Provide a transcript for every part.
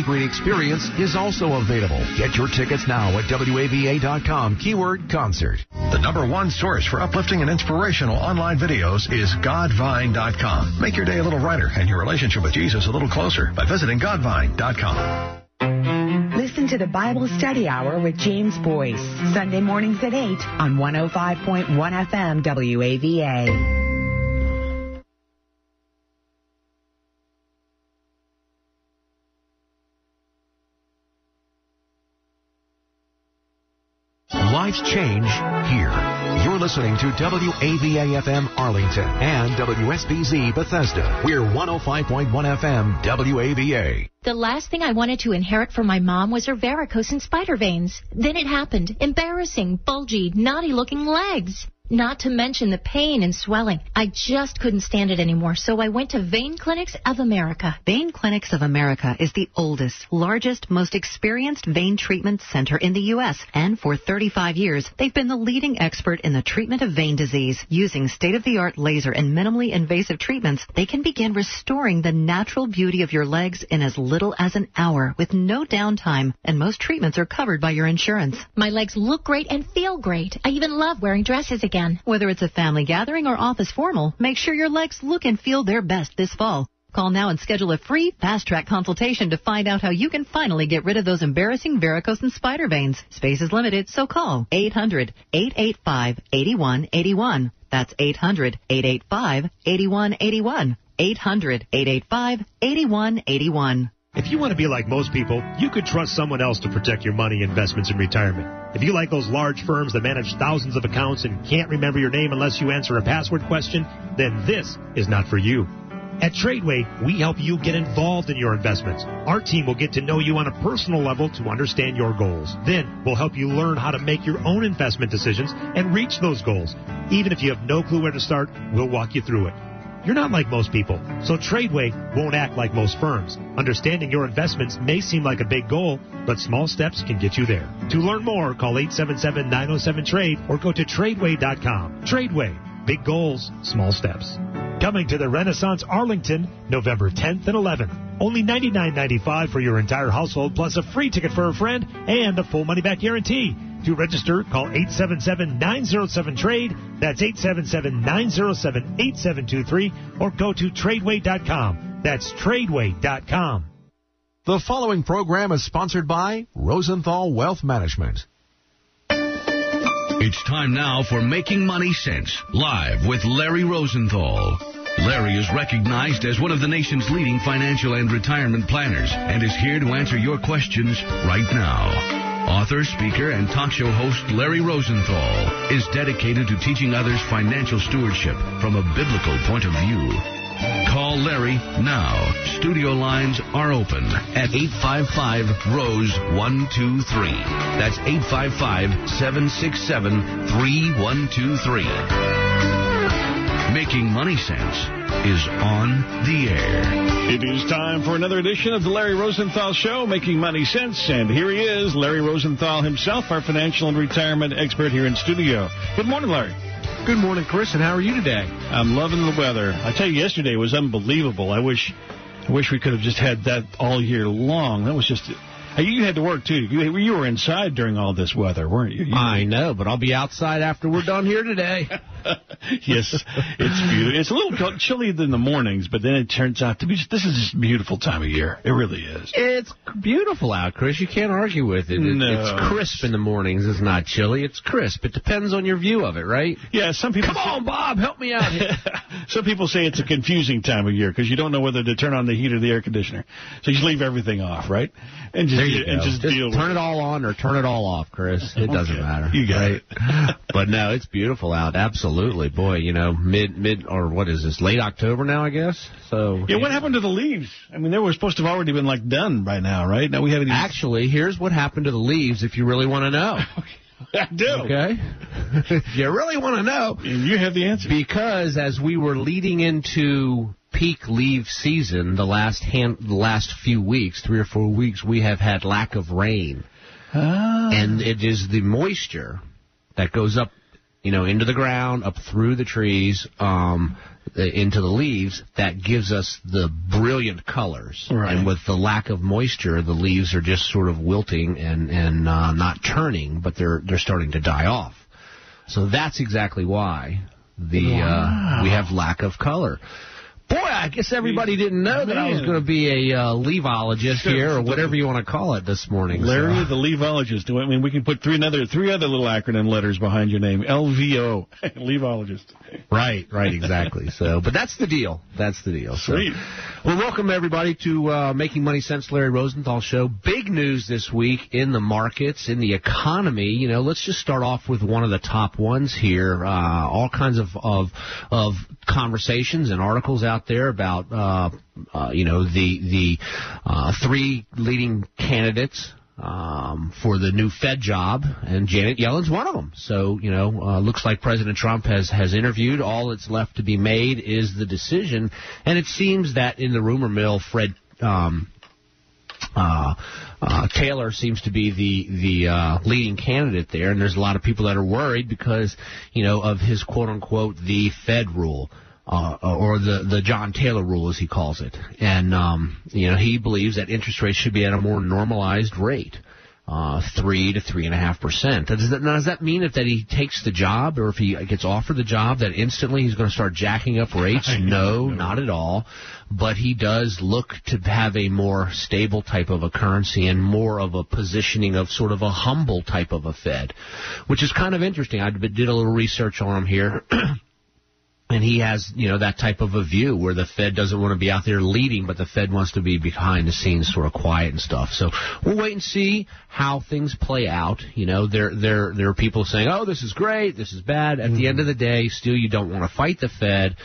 Green Experience is also available. Get your tickets now at WAVA.com. Keyword concert. The number one source for uplifting and inspirational online videos is Godvine.com. Make your day a little brighter and your relationship with Jesus a little closer by visiting Godvine.com. Listen to the Bible Study Hour with James Boice. Sunday mornings at 8 on 105.1 FM WAVA. Lives change here. You're listening to WAVA-FM Arlington and WSBZ Bethesda. We're 105.1 FM WAVA. The last thing I wanted to inherit from my mom was her varicose and spider veins. Then it happened. Embarrassing, bulgy, naughty looking legs. Not to mention the pain and swelling. I just couldn't stand it anymore, so I went to Vein Clinics of America. Vein Clinics of America is the oldest, largest, most experienced vein treatment center in the U.S. And for 35 years, they've been the leading expert in the treatment of vein disease. Using state-of-the-art laser and minimally invasive treatments, they can begin restoring the natural beauty of your legs in as little as an hour with no downtime. And most treatments are covered by your insurance. My legs look great and feel great. I even love wearing dresses again. Whether it's a family gathering or office formal, make sure your legs look and feel their best this fall. Call now and schedule a free fast track consultation to find out how you can finally get rid of those embarrassing varicose and spider veins. Space is limited, so call 800 885 8181. That's 800 885 8181. 800 885 8181. If you want to be like most people, you could trust someone else to protect your money, investments, and retirement. If you like those large firms that manage thousands of accounts and can't remember your name unless you answer a password question, then this is not for you. At Tradeway, we help you get involved in your investments. Our team will get to know you on a personal level to understand your goals. Then we'll help you learn how to make your own investment decisions and reach those goals. Even if you have no clue where to start, we'll walk you through it. You're not like most people, so Tradeway won't act like most firms. Understanding your investments may seem like a big goal, but small steps can get you there. To learn more, call 877-907-TRADE or go to tradeway.com. Tradeway, big goals, small steps. Coming to the Renaissance Arlington, November 10th and 11th. Only $99.95 for your entire household, plus a free ticket for a friend and a full money back guarantee. To register, call 877-907-TRADE. That's 877-907-8723 or go to tradeway.com. That's tradeway.com. The following program is sponsored by Rosenthal Wealth Management. It's time now for Making Money Sense, live with Larry Rosenthal. Larry is recognized as one of the nation's leading financial and retirement planners and is here to answer your questions right now. Author, speaker, and talk show host Larry Rosenthal is dedicated to teaching others financial stewardship from a biblical point of view. Call Larry now. Studio lines are open at 855 Rose 123. That's 855 767 3123. Making Money Sense is on the air. It is time for another edition of the Larry Rosenthal Show, Making Money Sense. And here he is, Larry Rosenthal himself, our financial and retirement expert here in studio. Good morning, Larry. Good morning, Chris, and how are you today? I'm loving the weather. I tell you, yesterday was unbelievable. I wish, I wish we could have just had that all year long. That was just. You had to work too. You, you were inside during all this weather, weren't you? you I know, but I'll be outside after we're done here today. yes, it's beautiful. It's a little chilly in the mornings, but then it turns out to be. This is just a beautiful time of year. It really is. It's beautiful out, Chris. You can't argue with it. No. It's crisp in the mornings. It's not chilly. It's crisp. It depends on your view of it, right? Yeah. Some people. Come on, Bob, help me out here. some people say it's a confusing time of year because you don't know whether to turn on the heat or the air conditioner, so you just leave everything off, right? And just and go. just, deal with turn it all on or turn it all off, Chris. It doesn't Okay. matter. You got right? but no, it's beautiful out. Absolutely, boy. You know, mid mid or what is this? Late October now, I guess. So Yeah, what happened to the leaves? I mean, they were supposed to have already been like done by now, right? Now we haven't even. Actually, here's what happened to the leaves. If you really want to know. I do. Okay. if you really want to know. And you have the answer. Because as we were leading into peak leave season, the last hand, the last few weeks, three or four weeks, we have had lack of rain, Ah. and it is the moisture that goes up, you know, into the ground, up through the trees, um, into the leaves that gives us the brilliant colors. Right. And with the lack of moisture, the leaves are just sort of wilting and and uh, not turning, but they're they're starting to die off. So that's exactly why the uh, we have lack of color. Boy, I guess everybody didn't know that I was going to be a uh, leavologist here, or whatever you want to call it, this morning. so- Larry, the leavologist. I mean, we can put three another three other little acronym letters behind your name. LVO, leavologist. Right, right, exactly. So, but that's the deal. That's the deal. So, Sweet. well, welcome everybody to uh, Making Money Sense, Larry Rosenthal show. Big news this week in the markets, in the economy. You know, let's just start off with one of the top ones here. Uh, all kinds of of of conversations and articles out there about uh, uh, you know the the uh, three leading candidates um, for the new Fed job, and Janet Yellen's one of them. So you know, uh, looks like President Trump has has interviewed. All that's left to be made is the decision, and it seems that in the rumor mill, Fred. Um, uh, uh, Taylor seems to be the the uh, leading candidate there, and there's a lot of people that are worried because you know of his quote unquote the Fed rule. Uh, or the the John Taylor rule, as he calls it, and um, you know he believes that interest rates should be at a more normalized rate, uh, three to three and a half percent. Does that, now, does that mean if that he takes the job, or if he gets offered the job, that instantly he's going to start jacking up rates? No, not at all. But he does look to have a more stable type of a currency and more of a positioning of sort of a humble type of a Fed, which is kind of interesting. I did a little research on him here. And he has, you know, that type of a view where the Fed doesn't want to be out there leading, but the Fed wants to be behind the scenes, sort of quiet and stuff. So we'll wait and see how things play out. You know, there there there are people saying, "Oh, this is great, this is bad." At the end of the day, still, you don't want to fight the Fed.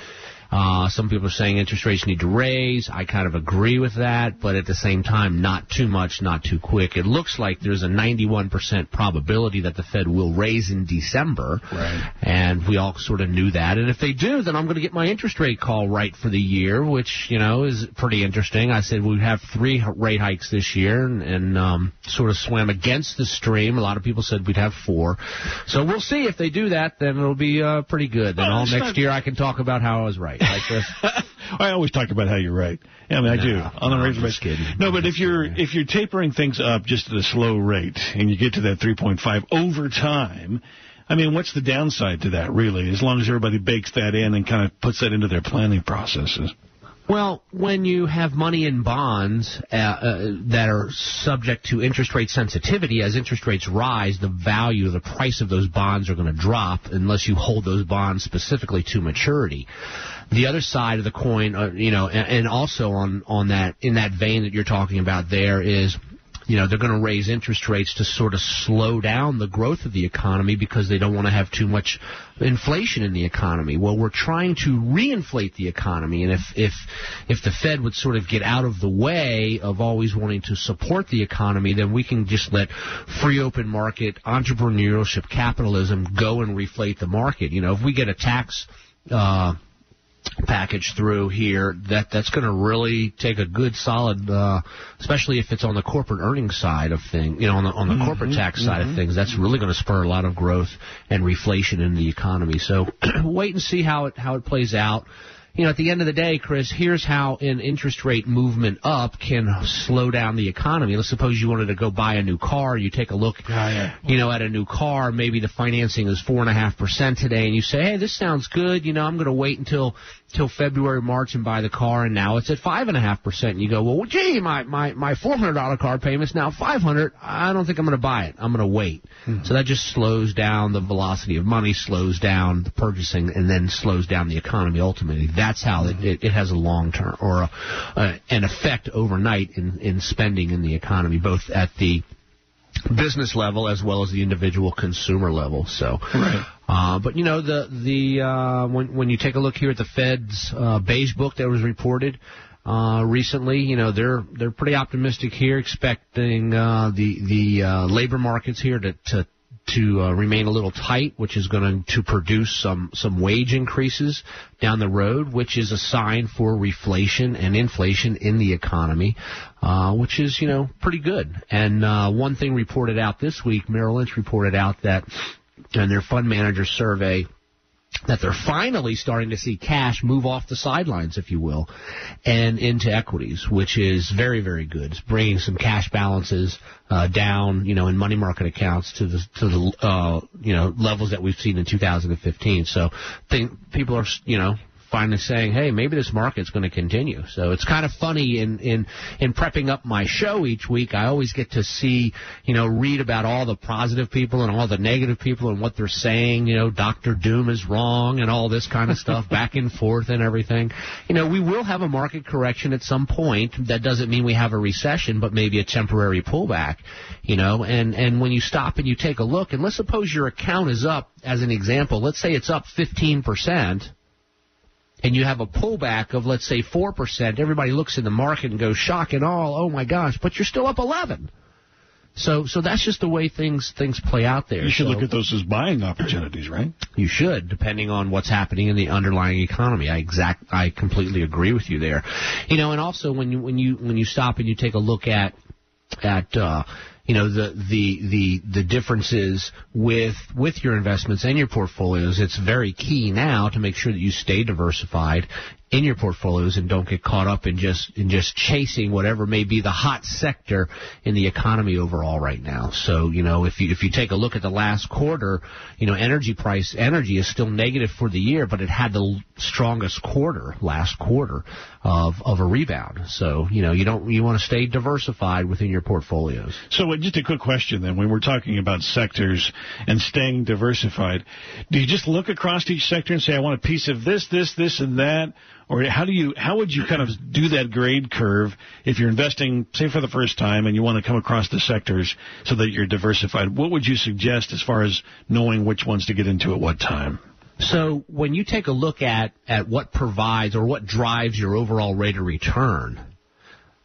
Uh, some people are saying interest rates need to raise. I kind of agree with that, but at the same time, not too much, not too quick. It looks like there's a 91% probability that the Fed will raise in December. Right. And we all sort of knew that. And if they do, then I'm going to get my interest rate call right for the year, which, you know, is pretty interesting. I said we'd have three rate hikes this year and, and um, sort of swam against the stream. A lot of people said we'd have four. So we'll see if they do that, then it'll be uh, pretty good. Then all next year I can talk about how I was right. Like this. I always talk about how you're right. I mean, I do on no, a I'm just kidding. No, but if you're kidding. if you're tapering things up just at a slow rate and you get to that 3.5 over time, I mean, what's the downside to that really? As long as everybody bakes that in and kind of puts that into their planning processes. Well, when you have money in bonds uh, uh, that are subject to interest rate sensitivity, as interest rates rise, the value, the price of those bonds are going to drop unless you hold those bonds specifically to maturity. The other side of the coin, uh, you know, and, and also on on that in that vein that you're talking about, there is you know, they're going to raise interest rates to sort of slow down the growth of the economy because they don't want to have too much inflation in the economy. Well, we're trying to reinflate the economy, and if if if the Fed would sort of get out of the way of always wanting to support the economy, then we can just let free open market entrepreneurship capitalism go and reflate the market. You know, if we get a tax uh, package through here that that's going to really take a good solid uh especially if it's on the corporate earnings side of things you know on the on the corporate tax side of things. That's really going to spur a lot of growth and reflation in the economy. So wait and see how it how it plays out you know, at the end of the day, Chris, here's how an interest rate movement up can slow down the economy. Let's suppose you wanted to go buy a new car. You take a look, you know, at a new car. Maybe the financing is four and a half percent today, and you say, "Hey, this sounds good." You know, I'm going to wait until till February, March, and buy the car, and now it's at five and a half percent. And you go, "Well, gee, my my my four hundred dollar car payment's now five hundred. I don't think I'm going to buy it. I'm going to wait." So that just slows down the velocity of money, slows down the purchasing, and then slows down the economy ultimately. That's how it, it, it has a long term or a, uh, an effect overnight in, in spending in the economy, both at the business level as well as the individual consumer level. So, right. Uh, but you know the the uh, when when you take a look here at the Fed's uh, beige book that was reported. Uh, recently, you know they're they're pretty optimistic here, expecting uh, the the uh, labor markets here to to to uh, remain a little tight, which is going to produce some some wage increases down the road, which is a sign for reflation and inflation in the economy, uh, which is you know pretty good. And uh, one thing reported out this week, Merrill Lynch reported out that in their fund manager survey that they're finally starting to see cash move off the sidelines, if you will, and into equities, which is very, very good. It's bringing some cash balances uh, down, you know, in money market accounts to the to the uh, you know levels that we've seen in 2015. So, think people are you know finally saying, hey, maybe this market's going to continue. So it's kind of funny in, in, in prepping up my show each week, I always get to see, you know, read about all the positive people and all the negative people and what they're saying, you know, Dr. Doom is wrong and all this kind of stuff back and forth and everything. You know, we will have a market correction at some point. That doesn't mean we have a recession, but maybe a temporary pullback, you know, and, and when you stop and you take a look and let's suppose your account is up as an example, let's say it's up 15% and you have a pullback of let's say 4%, everybody looks in the market and goes shock and all, oh my gosh, but you're still up 11. So, so that's just the way things things play out there. You should so, look at those as buying opportunities, right? You should, depending on what's happening in the underlying economy. I exact, I completely agree with you there. You know, and also when you when you when you stop and you take a look at at uh, you know the the the the differences with with your investments and your portfolios. It's very key now to make sure that you stay diversified in your portfolios and don't get caught up in just in just chasing whatever may be the hot sector in the economy overall right now. So, you know, if you if you take a look at the last quarter, you know, energy price energy is still negative for the year, but it had the strongest quarter last quarter of of a rebound. So, you know, you don't you want to stay diversified within your portfolios. So, uh, just a quick question then, when we're talking about sectors and staying diversified, do you just look across each sector and say I want a piece of this, this, this and that? Or how do you how would you kind of do that grade curve if you're investing say for the first time and you want to come across the sectors so that you're diversified? What would you suggest as far as knowing which ones to get into at what time? So when you take a look at at what provides or what drives your overall rate of return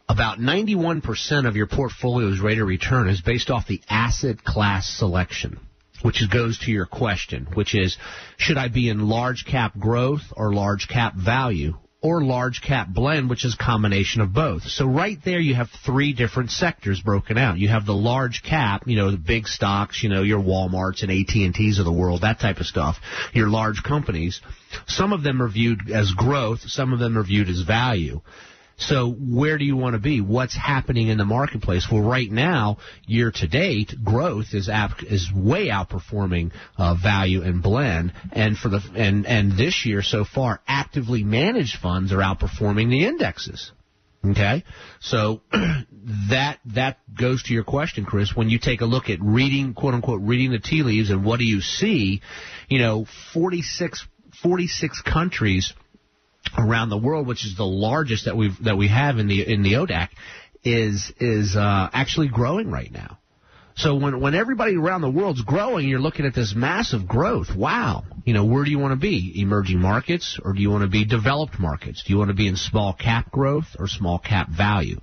about 91% of your portfolio's rate of return is based off the asset class selection which goes to your question, which is should I be in large cap growth or large cap value? Or large cap blend, which is a combination of both. So right there you have three different sectors broken out. You have the large cap, you know, the big stocks, you know, your Walmarts and AT&Ts of the world, that type of stuff. Your large companies. Some of them are viewed as growth, some of them are viewed as value. So where do you want to be? What's happening in the marketplace? Well, right now, year to date, growth is ap- is way outperforming uh, value and blend, and for the and and this year so far, actively managed funds are outperforming the indexes. Okay, so that that goes to your question, Chris. When you take a look at reading, quote unquote, reading the tea leaves, and what do you see? You know, 46, 46 countries around the world, which is the largest that we've that we have in the in the OECD, is is uh, actually growing right now. So when when everybody around the world's growing, you're looking at this massive growth. Wow, you know, where do you want to be? Emerging markets, or do you want to be developed markets? Do you want to be in small cap growth or small cap value?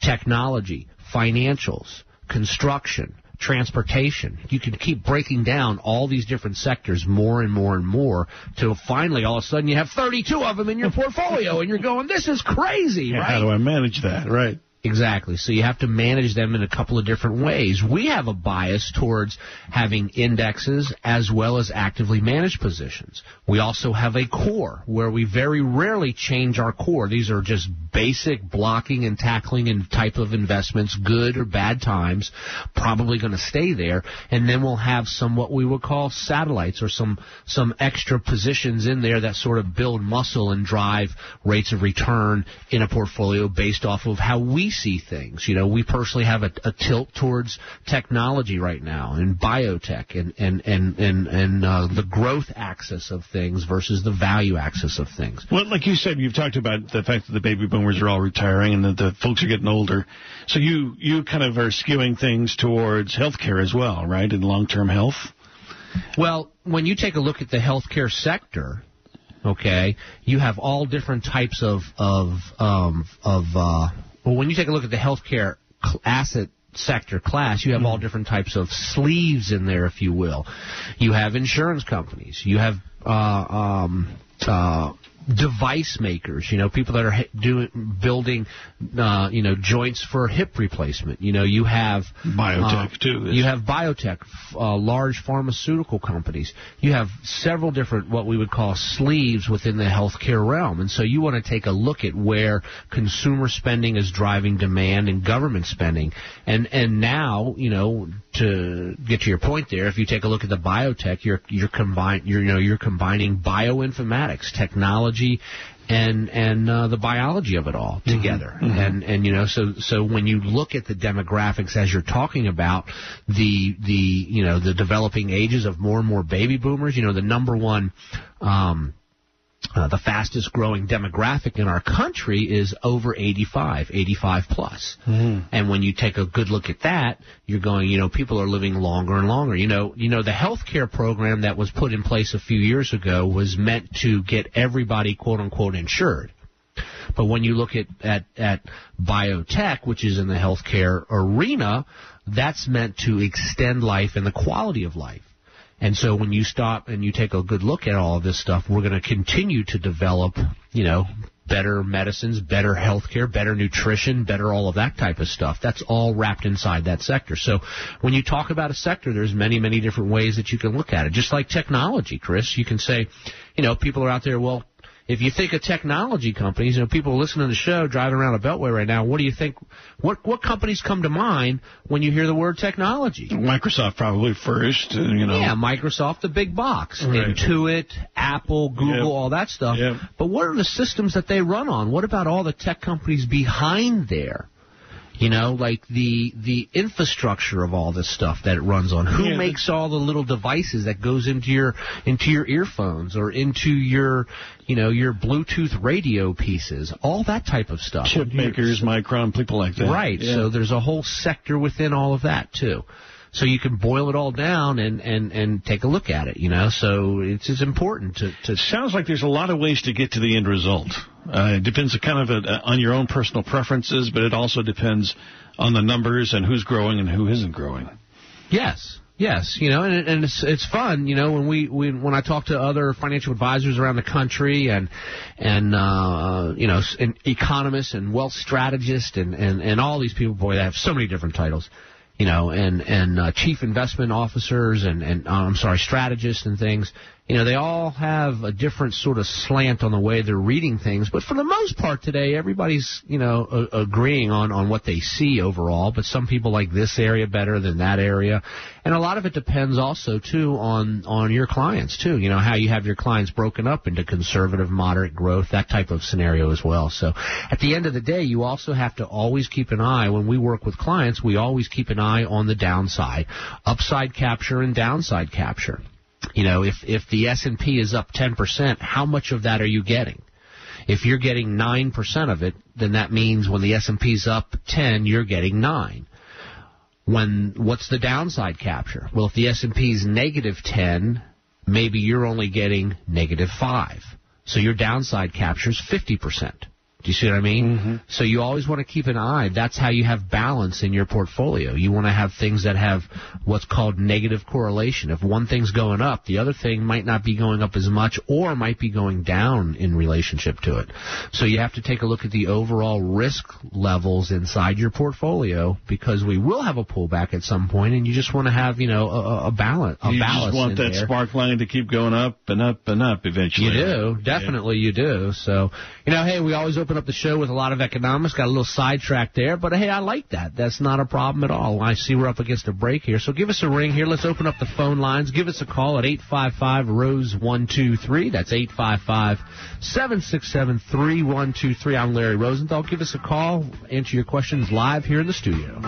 Technology, financials, construction, transportation. You can keep breaking down all these different sectors more and more and more till finally all of a sudden you have 32 of them in your portfolio and you're going, this is crazy, yeah, right? How do I manage that? Right. Exactly. So you have to manage them in a couple of different ways. We have a bias towards having indexes as well as actively managed positions. We also have a core where we very rarely change our core. These are just basic blocking and tackling and type of investments, good or bad times, probably going to stay there. And then we'll have some what we would call satellites or some, some extra positions in there that sort of build muscle and drive rates of return in a portfolio based off of how we see things. You know, we personally have a, a tilt towards technology right now and biotech and and and and, and uh, the growth axis of things versus the value axis of things. Well, like you said, you've talked about the fact that the baby boomers are all retiring and that the folks are getting older. So you you kind of are skewing things towards healthcare as well, right? In long-term health. Well, when you take a look at the healthcare sector, okay, you have all different types of of um, of. Uh, well, when you take a look at the healthcare asset sector class, you have all different types of sleeves in there, if you will. You have insurance companies. You have uh, um, uh, device makers. You know, people that are doing building, uh, you know, joints for hip replacement. You know, you have Biotech, uh, too, You have biotech, uh, large pharmaceutical companies. You have several different what we would call sleeves within the healthcare realm, and so you want to take a look at where consumer spending is driving demand and government spending. And and now, you know, to get to your point there, if you take a look at the biotech, you're you're combine you're you know you're combining bioinformatics, technology, and and uh, the biology of it all together. And and you know so so when you look at the demographics as you're talking about the the you know the developing ages of more and more baby boomers, you know the number one. Um, uh, the fastest growing demographic in our country is over 85, 85 plus. And when you take a good look at that, you're going, you know, people are living longer and longer. You know, you know, the health care program that was put in place a few years ago was meant to get everybody quote unquote insured. But when you look at, at, at biotech, which is in the healthcare arena, that's meant to extend life and the quality of life. And so when you stop and you take a good look at all of this stuff, we're going to continue to develop, you know, better medicines, better healthcare, better nutrition, better all of that type of stuff. That's all wrapped inside that sector. So when you talk about a sector, there's many, many different ways that you can look at it. Just like technology, Chris, you can say, you know, people are out there, well, if you think of technology companies, you know, people listening to the show driving around a beltway right now, what do you think? What what companies come to mind when you hear the word technology? Microsoft probably first, uh, you know. Yeah, Microsoft, the big box, Right. Intuit, Apple, Google, Yep. all that stuff. Yep. But what are the systems that they run on? What about all the tech companies behind there? You know, like the the infrastructure of all this stuff that it runs on. Who Yeah, makes all the little devices that goes into your into your earphones or into your you know your Bluetooth radio pieces? All that type of stuff. Chip makers, Micron, people like that. Right. Yeah. So there's a whole sector within all of that too. So you can boil it all down and, and, and take a look at it, you know. So it's, it's important to, to Sounds like there's a lot of ways to get to the end result. Uh, it depends kind of uh on your own personal preferences, but it also depends on the numbers and who's growing and who isn't growing. Yes, yes, you know, and, and it's it's fun, you know, when we, we when I talk to other financial advisors around the country and and uh, you know, and economists and wealth strategists and, and and all these people, boy, they have so many different titles. You know, and and uh, chief investment officers and and uh, I'm sorry, strategists and things. You know, they all have a different sort of slant on the way they're reading things. But for the most part today, everybody's you know a- agreeing on on what they see overall. But some people like this area better than that area, and a lot of it depends also too on on your clients too. You know how you have your clients broken up into conservative, moderate growth, that type of scenario as well. So at the end of the day, you also have to always keep an eye when we work with clients. We always keep an eye on the downside, upside capture and downside capture. You know, if if the S and P is up 10%, how much of that are you getting? If you're getting 9% of it, then that means when the S&P is up 10, you're getting 9. When what's the downside capture? Well, if the S&P is negative 10, maybe you're only getting negative 5. So your downside capture is 50%. Do you see what I mean? Mm-hmm. So you always want to keep an eye. That's how you have balance in your portfolio. You want to have things that have what's called negative correlation. If one thing's going up, the other thing might not be going up as much or might be going down in relationship to it. So you have to take a look at the overall risk levels inside your portfolio because we will have a pullback at some point and you just want to have, you know, a, a- a balance, a you just want that there. spark line to keep going up and up and up eventually. You do, definitely you do. So, you know, hey, we always open wrapping up the show with a lot of economics. Got a little sidetracked there, but hey, I like that. That's not a problem at all. I see we're up against a break here, so give us a ring here. Let's open up the phone lines. Give us a call at 855 Rose one two three. That's 855 767 3123. I'm Larry Rosenthal. Give us a call. Answer your questions live here in the studio.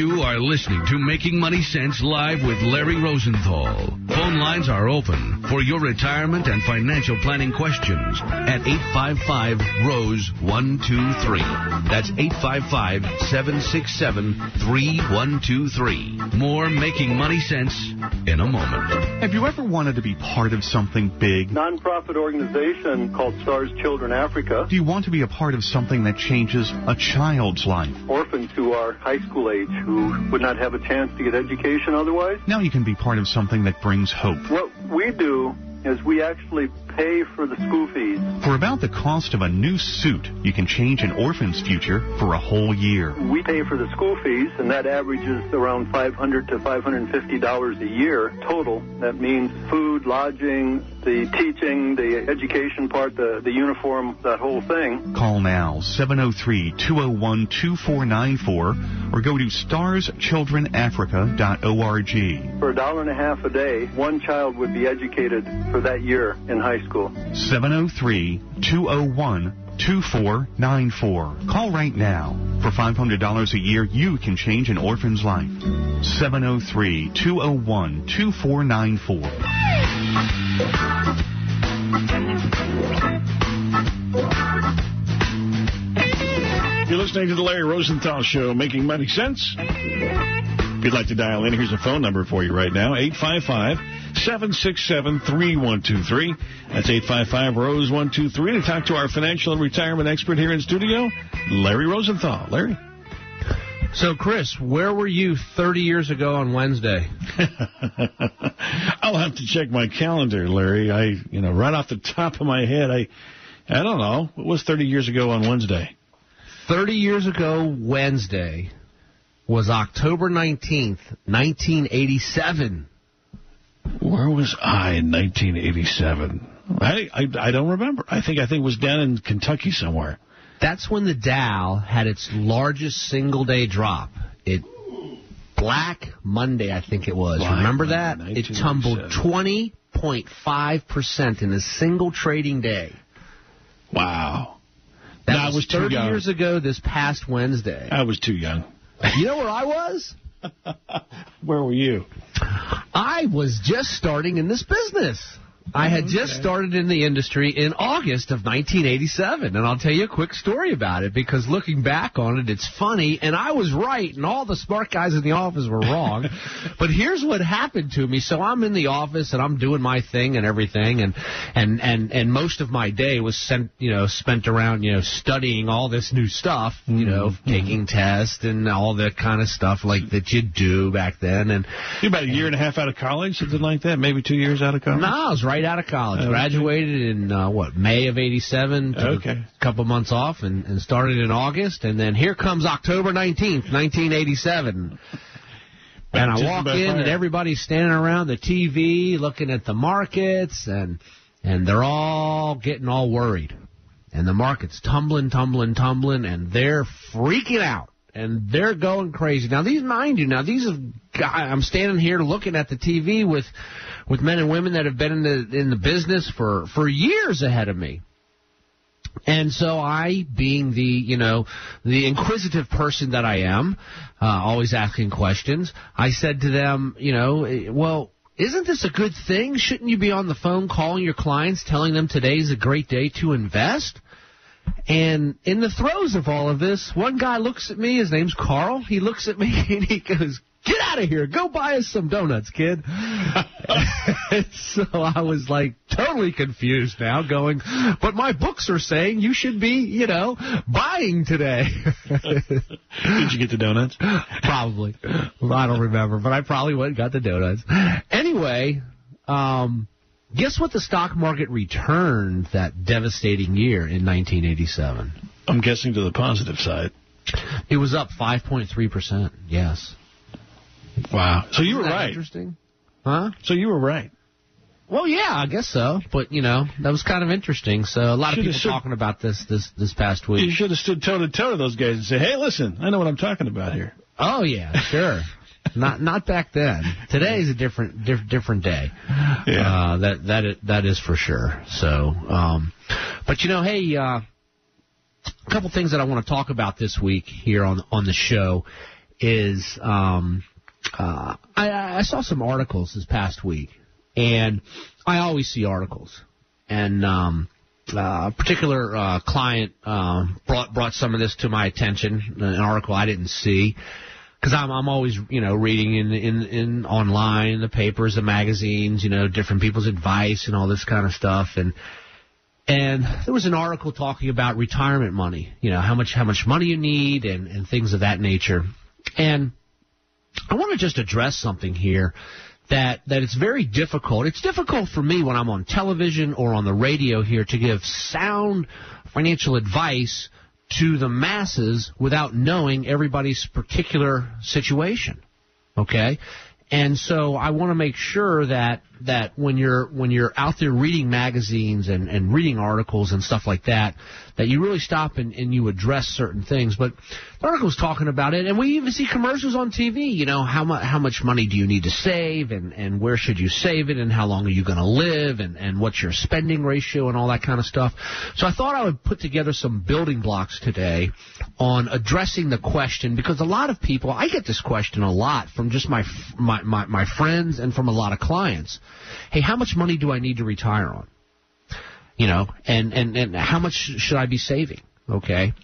You are listening to Making Money Sense live with Larry Rosenthal. Phone lines are open for your retirement and financial planning questions at 855 Rose 123. That's 855 767 3123. More Making Money Sense in a moment. Have you ever wanted to be part of something big? Nonprofit organization called Stars Children Africa. Do you want to be a part of something that changes a child's life? Orphans who are high school age who would not have a chance to get education otherwise. Now you can be part of something that brings hope. What we do is we actually pay for the school fees. For about the cost of a new suit, you can change an orphan's future for a whole year. We pay for the school fees, and that averages around 500 to 550 dollars a year total. That means food, lodging, the teaching, the education part, the, the uniform, that whole thing. Call now 703-201-2494 or go to starschildrenafrica.org. For a dollar and a half a day, one child would be educated for that year in high school. 703 201 2494. Call right now. For $500 a year, you can change an orphan's life. 703 201 2494. You're listening to the Larry Rosenthal Show, Making Money Sense. If you'd like to dial in, here's a phone number for you right now 855 767 3123. That's 855 Rose 123 to talk to our financial and retirement expert here in studio, Larry Rosenthal. Larry? So, Chris, where were you 30 years ago on Wednesday? I'll have to check my calendar, Larry. I, you know, right off the top of my head, I, I don't know. What was 30 years ago on Wednesday? 30 years ago Wednesday was October 19th, 1987. Where was I in 1987? I, I, I don't remember. I think I think it was down in Kentucky somewhere. That's when the Dow had its largest single day drop. It Black Monday, I think it was. Black remember Monday, that? It tumbled 20.5% in a single trading day. Wow. That No, I was, was too 30 young. years ago this past Wednesday. I was too young. You know where I was? Where were you? I was just starting in this business. I had mm-hmm. just started in the industry in August of 1987, and I'll tell you a quick story about it because looking back on it, it's funny, and I was right, and all the smart guys in the office were wrong. but here's what happened to me. So I'm in the office and I'm doing my thing and everything, and and and and most of my day was sent, you know, spent around, you know, studying all this new stuff, you know, mm-hmm. taking tests and all that kind of stuff like that you do back then, and. You about a year and a half out of college, something like that? Maybe two years out of college? No, I was right out of college. Okay. Graduated in uh, what May of '87. Took Okay. a couple months off and, and started in August, and then here comes October 19th, 1987. And I walk in, fire. and everybody's standing around the TV, looking at the markets, and and they're all getting all worried, and the market's tumbling, tumbling, tumbling, and they're freaking out. And they're going crazy. Now, these, mind you, now these have, I'm standing here looking at the TV with, with men and women that have been in the in the business for for years ahead of me. And so I, being the, you know, the inquisitive person that I am, uh, always asking questions, I said to them, you know, eh, well, isn't this a good thing? Shouldn't you be on the phone calling your clients, telling them today's a great day to invest? And in the throes of all of this, one guy looks at me, his name's Carl, he looks at me and he goes, Get out of here. Go buy us some donuts, kid. So I was like totally confused now, going, but my books are saying you should be, you know, buying today. Did you get the donuts? probably. I don't remember, but I probably went and got the donuts. Anyway, um, guess what the stock market returned that devastating year in 1987? I'm guessing to the positive side. It was up 5.3%. Yes. Wow. So you were right. Interesting. Huh? So you were right. Well, yeah, I guess so. But you know, that was kind of interesting. So a lot Should've of people stood- talking about this this this past week. You should have stood toe to toe to those guys and say, "Hey, listen, I know what I'm talking about here." Oh yeah, sure. not not back then. Today is a different diff, different day. Uh, that that is, that is for sure. So, um, but you know, hey, uh, a couple things that I want to talk about this week here on on the show is um, uh, I, I saw some articles this past week, and I always see articles, and um, uh, a particular uh, client uh, brought brought some of this to my attention, an article I didn't see. Because I'm I'm always you know reading in in in online the papers, the magazines, you know different people's advice and all this kind of stuff, and and there was an article talking about retirement money, you know how much how much money you need and and things of that nature, and I want to just address something here that that it's very difficult. It's difficult for me when I'm on television or on the radio here to give sound financial advice to the masses without knowing everybody's particular situation. Okay? And so I want to make sure that that when you're when you're out there reading magazines and, and reading articles and stuff like that, that you really stop and, and you address certain things. But the article's talking about it, and we even see commercials on TV. You know how much how much money do you need to save, and and where should you save it, and how long are you going to live, and and what's your spending ratio, and all that kind of stuff. So I thought I would put together some building blocks today on addressing the question because a lot of people I get this question a lot from just my my my, my friends and from a lot of clients. Hey, how much money do I need to retire on? You know, and and and how much should I be saving? Okay.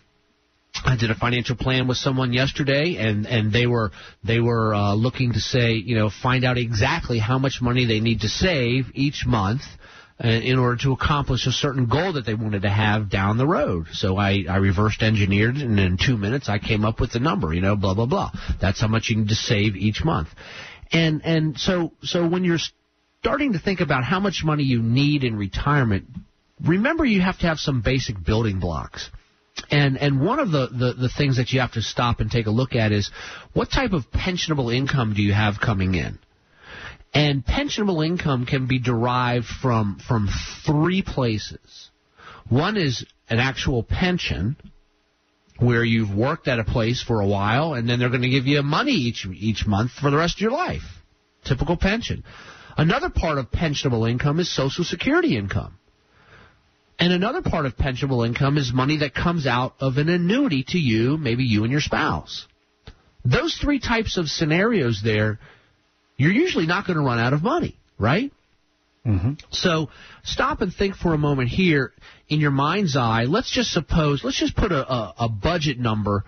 I did a financial plan with someone yesterday, and and they were they were uh, looking to say, you know, find out exactly how much money they need to save each month uh, in order to accomplish a certain goal that they wanted to have down the road. So I I reversed engineered, and in two minutes I came up with the number. You know, blah blah blah. That's how much you need to save each month, and and so so when you're starting to think about how much money you need in retirement, remember you have to have some basic building blocks. And and one of the, the, the things that you have to stop and take a look at is what type of pensionable income do you have coming in? And pensionable income can be derived from from three places. One is an actual pension, where you've worked at a place for a while, and then they're going to give you money each each month for the rest of your life. Typical pension. Another part of pensionable income is Social Security income. And another part of pensionable income is money that comes out of an annuity to you, maybe you and your spouse. Those three types of scenarios there, you're usually not going to run out of money, right? Mm-hmm. So stop and think for a moment here in your mind's eye. Let's just suppose, let's just put a, a, a budget number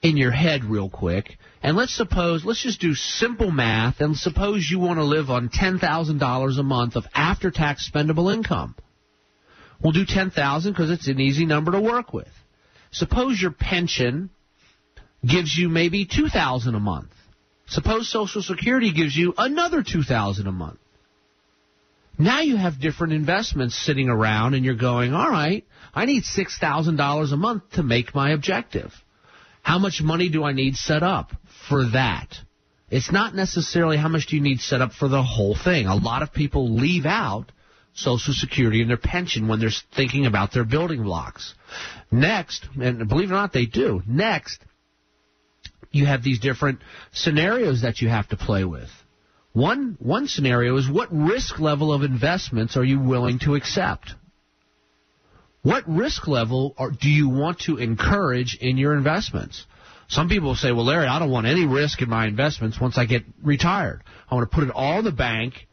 in your head real quick. And let's suppose, let's just do simple math and suppose you want to live on $10,000 a month of after tax spendable income. We'll do 10,000 because it's an easy number to work with. Suppose your pension gives you maybe 2,000 a month. Suppose Social Security gives you another 2,000 a month. Now you have different investments sitting around and you're going, all right, I need $6,000 a month to make my objective. How much money do I need set up for that? It's not necessarily how much do you need set up for the whole thing. A lot of people leave out Social Security and their pension when they're thinking about their building blocks. Next, and believe it or not, they do. Next, you have these different scenarios that you have to play with. One one scenario is what risk level of investments are you willing to accept? What risk level are, do you want to encourage in your investments? Some people say, "Well, Larry, I don't want any risk in my investments once I get retired. I want to put it all in the bank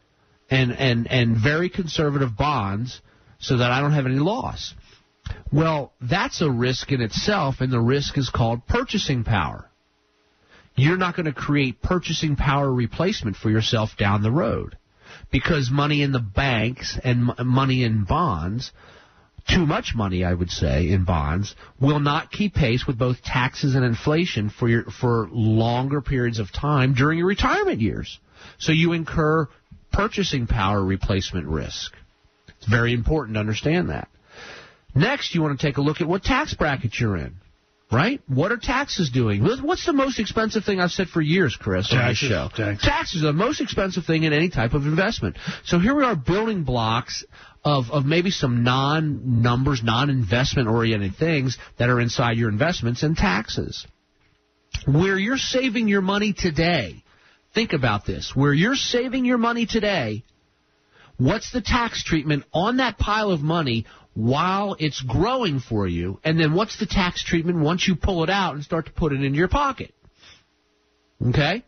and and and very conservative bonds so that I don't have any loss." Well, that's a risk in itself, and the risk is called purchasing power you're not going to create purchasing power replacement for yourself down the road. Because money in the banks and money in bonds too much money I would say in bonds will not keep pace with both taxes and inflation for your for longer periods of time during your retirement years. So you incur purchasing power replacement risk. It's very important to understand that. Next you want to take a look at what tax bracket you're in Right? What are taxes doing? What's the most expensive thing I've said for years, Chris, on this Taxes, show? taxes. Taxes are the most expensive thing in any type of investment. So here we are building blocks of, of maybe some non-numbers, non-investment oriented things that are inside your investments and taxes. Where you're saving your money today, think about this. Where you're saving your money today, what's the tax treatment on that pile of money while it's growing for you? And then what's the tax treatment once you pull it out and start to put it into your pocket? Okay?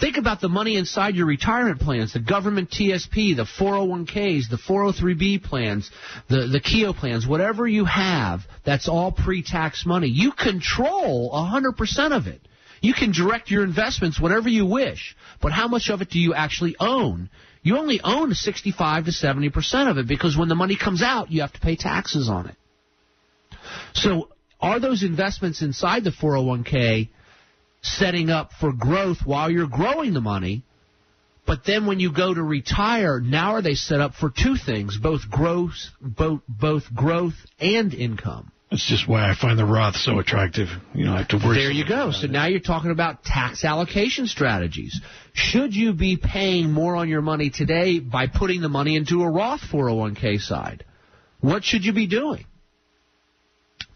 Think about the money inside your retirement plans, the government TSP, the 401ks, the 403b plans, the, the Keogh plans, whatever you have, that's all pre-tax money. You control 100% of it. You can direct your investments whenever you wish, but how much of it do you actually own? You only own 65 to 70% of it because when the money comes out, you have to pay taxes on it. So are those investments inside the 401k setting up for growth while you're growing the money? But then when you go to retire, now are they set up for two things, both growth, both, both growth and income? That's just why I find the Roth so attractive. You know, I have to worry. There you go. So now you're talking about tax allocation strategies. Should you be paying more on your money today by putting the money into a Roth 401k side? What should you be doing?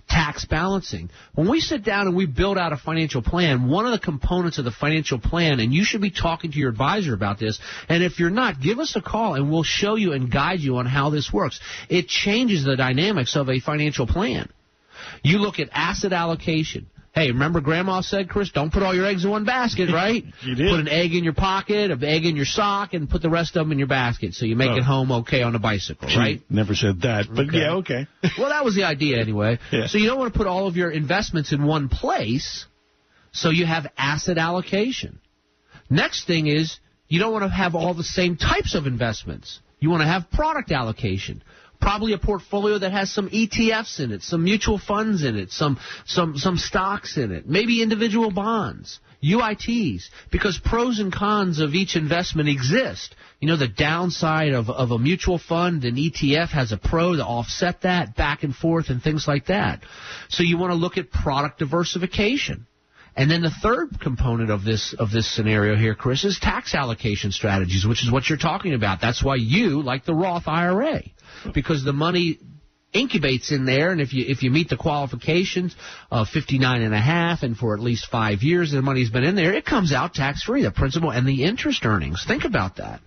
Tax balancing. When we sit down and we build out a financial plan, one of the components of the financial plan, and you should be talking to your advisor about this, and if you're not, give us a call and we'll show you and guide you on how this works. It changes the dynamics of a financial plan. You look at asset allocation. Hey, remember Grandma said, Chris, don't put all your eggs in one basket, right? You did. Put an egg in your pocket, an egg in your sock, and put the rest of them in your basket so you make Oh. it home okay on a bicycle, She right? Never said that, but Okay. yeah, okay. well, that was the idea anyway. Yeah. So you don't want to put all of your investments in one place, so you have asset allocation. Next thing is you don't want to have all the same types of investments. You want to have product allocation. Probably a portfolio that has some ETFs in it, some mutual funds in it, some some some stocks in it, maybe individual bonds, UITs, because pros and cons of each investment exist. You know, the downside of, of a mutual fund and ETF has a pro to offset that back and forth and things like that. So you want to look at product diversification. And then the third component of this of this scenario here, Chris, is tax allocation strategies, which is what you're talking about. That's why you like the Roth IRA, because the money incubates in there, and if you if you meet the qualifications of 59 and a half, and for at least five years the money's been in there, it comes out tax free, the principal and the interest earnings. Think about that.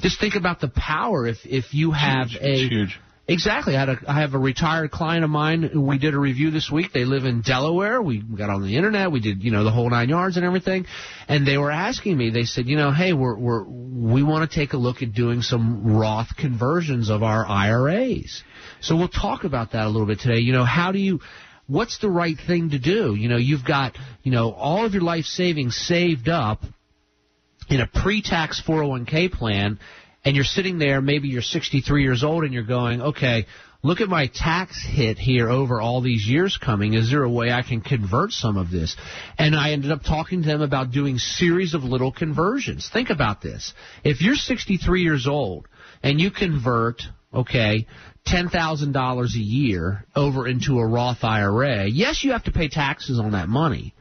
Just think about the power if if you have a huge. Exactly. I had a I have a retired client of mine we did a review this week. They live in Delaware. We got on the internet. We did, you know, the whole nine yards and everything. And they were asking me, they said, you know, hey, we're we're we want to take a look at doing some Roth conversions of our IRAs. So we'll talk about that a little bit today. You know, how do you what's the right thing to do? You know, you've got, you know, all of your life savings saved up in a pre-tax 401k plan and you're sitting there, maybe you're 63 years old and you're going, okay, look at my tax hit here over all these years coming. Is there a way I can convert some of this? And I ended up talking to them about doing series of little conversions. Think about this. If you're 63 years old and you convert, okay, $10,000 a year over into a Roth IRA, yes, you have to pay taxes on that money.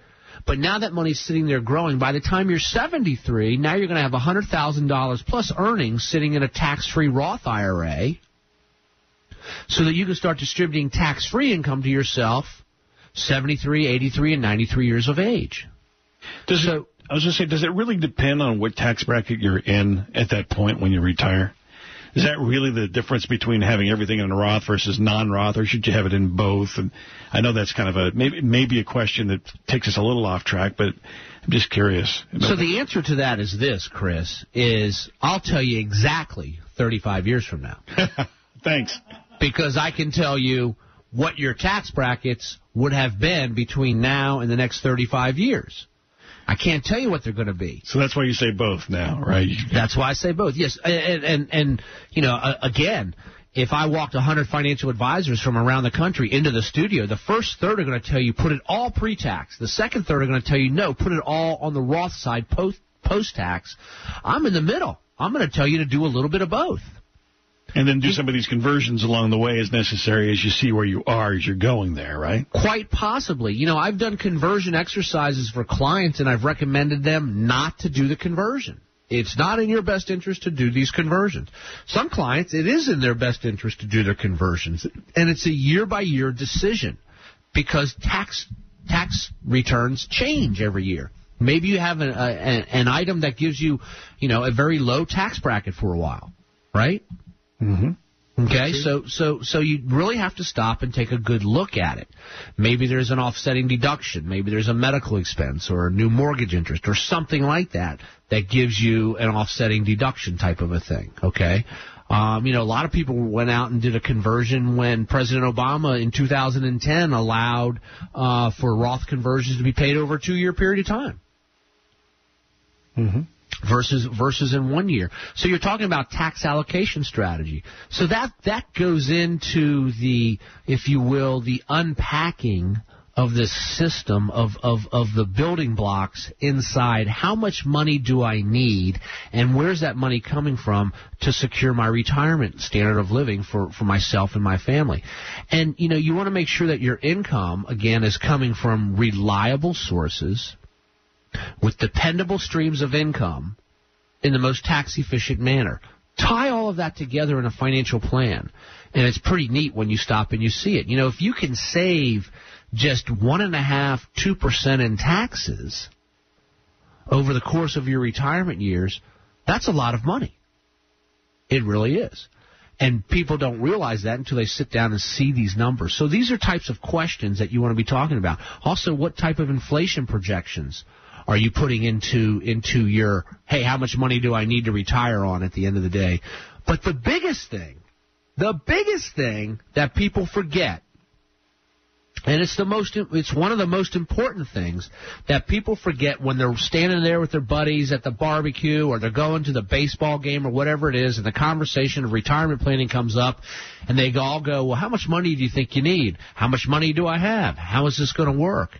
But now that money's sitting there growing, by the time you're 73, now you're going to have $100,000 plus earnings sitting in a tax-free Roth IRA so that you can start distributing tax-free income to yourself 73, 83, and 93 years of age. Does it, I was going to say, does it really depend on what tax bracket you're in at that point when you retire? Is that really the difference between having everything in a Roth versus non-Roth, or should you have it in both? And I know that's kind of a maybe maybe a question that takes us a little off track, but I'm just curious. So the answer to that is this, Chris, is I'll tell you exactly 35 years from now. Thanks. Because I can tell you what your tax brackets would have been between now and the next 35 years. I can't tell you what they're going to be. So that's why you say both now, right? That's why I say both. Yes, and and, and you know, uh, again, if I walked 100 financial advisors from around the country into the studio, the first third are going to tell you put it all pre-tax. The second third are going to tell you no, put it all on the Roth side post post-tax. I'm in the middle. I'm going to tell you to do a little bit of both. And then do some of these conversions along the way as necessary as you see where you are as you're going there, right? Quite possibly. You know, I've done conversion exercises for clients and I've recommended them not to do the conversion. It's not in your best interest to do these conversions. Some clients, it is in their best interest to do their conversions. And it's a year by year decision because tax, tax returns change every year. Maybe you have an, a, an item that gives you, you know, a very low tax bracket for a while, right? Mm-hmm. Okay, so so so you really have to stop and take a good look at it. Maybe there's an offsetting deduction, maybe there's a medical expense or a new mortgage interest or something like that that gives you an offsetting deduction type of a thing. Okay. Um, you know, a lot of people went out and did a conversion when President Obama in 2010 allowed uh, for Roth conversions to be paid over a two-year period of time. Mm-hmm versus versus in one year. So you're talking about tax allocation strategy. So that that goes into the, if you will, the unpacking of this system of, of, of the building blocks inside how much money do I need and where's that money coming from to secure my retirement standard of living for, for myself and my family. And you know, you want to make sure that your income again is coming from reliable sources with dependable streams of income in the most tax efficient manner. Tie all of that together in a financial plan, and it's pretty neat when you stop and you see it. You know, if you can save just one and a half, two percent in taxes over the course of your retirement years, that's a lot of money. It really is. And people don't realize that until they sit down and see these numbers. So these are types of questions that you want to be talking about. Also, what type of inflation projections are you putting into into your hey how much money do I need to retire on at the end of the day? But the biggest thing the biggest thing that people forget and it's the most it's one of the most important things that people forget when they're standing there with their buddies at the barbecue or they're going to the baseball game or whatever it is and the conversation of retirement planning comes up and they all go well how much money do you think you need? How much money do I have? How is this going to work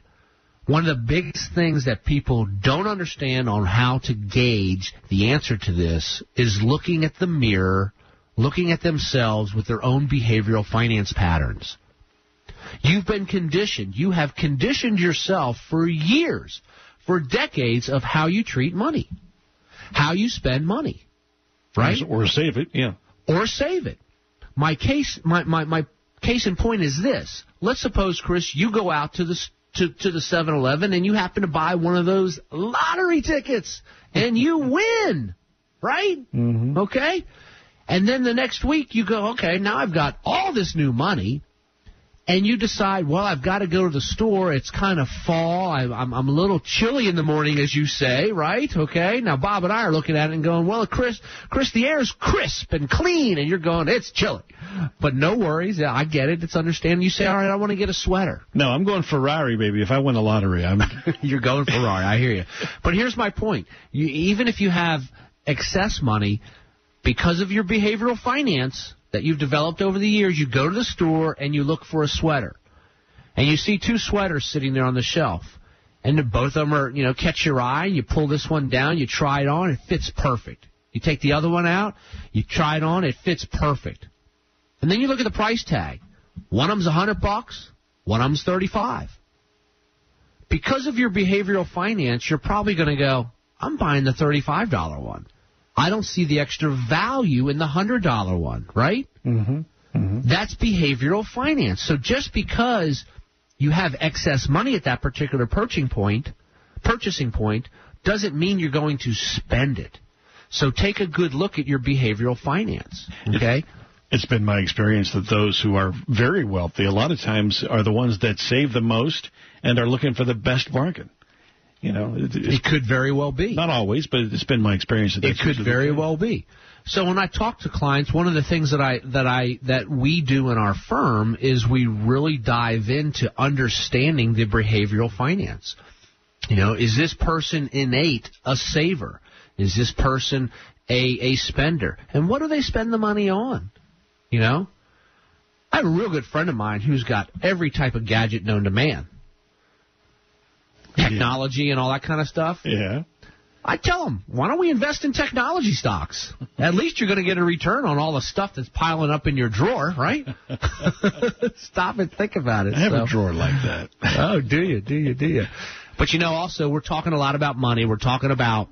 one of the biggest things that people don't understand on how to gauge the answer to this is looking at the mirror, looking at themselves with their own behavioral finance patterns. You've been conditioned. You have conditioned yourself for years, for decades of how you treat money, how you spend money, right? Or save it, yeah. Or save it. My case, my, my, my case in point is this. Let's suppose, Chris, you go out to the to, to the 7-Eleven and you happen to buy one of those lottery tickets and you win, right? Mm-hmm. Okay? And then the next week you go, okay, now I've got all this new money and you decide, well, I've got to go to the store. It's kind of fall. I, I'm, I'm a little chilly in the morning, as you say, right? Okay. Now Bob and I are looking at it and going, well, Chris, Chris, the air is crisp and clean, and you're going, it's chilly. But no worries. I get it. It's understandable. You say, all right, I want to get a sweater. No, I'm going Ferrari, baby. If I win the lottery, I'm. you're going Ferrari. I hear you. But here's my point. You, even if you have excess money, because of your behavioral finance that you've developed over the years, you go to the store and you look for a sweater. And you see two sweaters sitting there on the shelf. And both of them are, you know, catch your eye. You pull this one down, you try it on, it fits perfect. You take the other one out, you try it on, it fits perfect. And then you look at the price tag. One of them's a hundred bucks, one of them's thirty-five. Because of your behavioral finance, you're probably going to go, I'm buying the thirty-five dollar one. I don't see the extra value in the hundred dollar one, right? Mm-hmm. Mm-hmm. That's behavioral finance. So just because you have excess money at that particular purchasing point, purchasing point, doesn't mean you're going to spend it. So take a good look at your behavioral finance. Okay. It's been my experience that those who are very wealthy, a lot of times, are the ones that save the most and are looking for the best bargain. You know, it, it could very well be. Not always, but it's been my experience. That it could very well be. So when I talk to clients, one of the things that I that I that we do in our firm is we really dive into understanding the behavioral finance. You know, is this person innate a saver? Is this person a a spender? And what do they spend the money on? You know, I have a real good friend of mine who's got every type of gadget known to man technology and all that kind of stuff. Yeah. I tell them, why don't we invest in technology stocks? At least you're going to get a return on all the stuff that's piling up in your drawer, right? Stop and think about it. I have so. a drawer like that. oh, do you? Do you? Do you? But you know, also we're talking a lot about money. We're talking about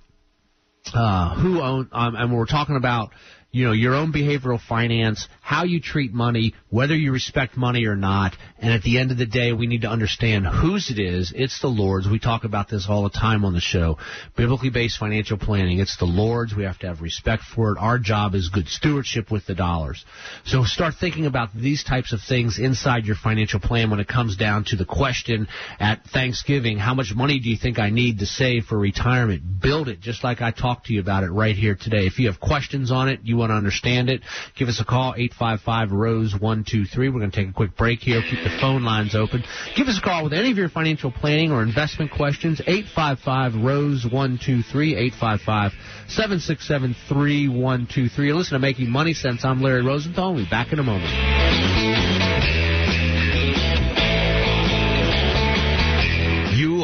uh, who own, um, and we're talking about you know your own behavioral finance, how you treat money, whether you respect money or not. And at the end of the day, we need to understand whose it is. It's the Lord's. We talk about this all the time on the show. Biblically based financial planning. It's the Lord's. We have to have respect for it. Our job is good stewardship with the dollars. So start thinking about these types of things inside your financial plan when it comes down to the question at Thanksgiving, how much money do you think I need to save for retirement? Build it just like I talked to you about it right here today. If you have questions on it, you want to understand it, give us a call, 855-ROSE-123. We're going to take a quick break here. Keep the phone lines open. Give us a call with any of your financial planning or investment questions, 855-ROSE-123, 855-767-3123. Listen to Making Money Sense. I'm Larry Rosenthal. We'll be back in a moment.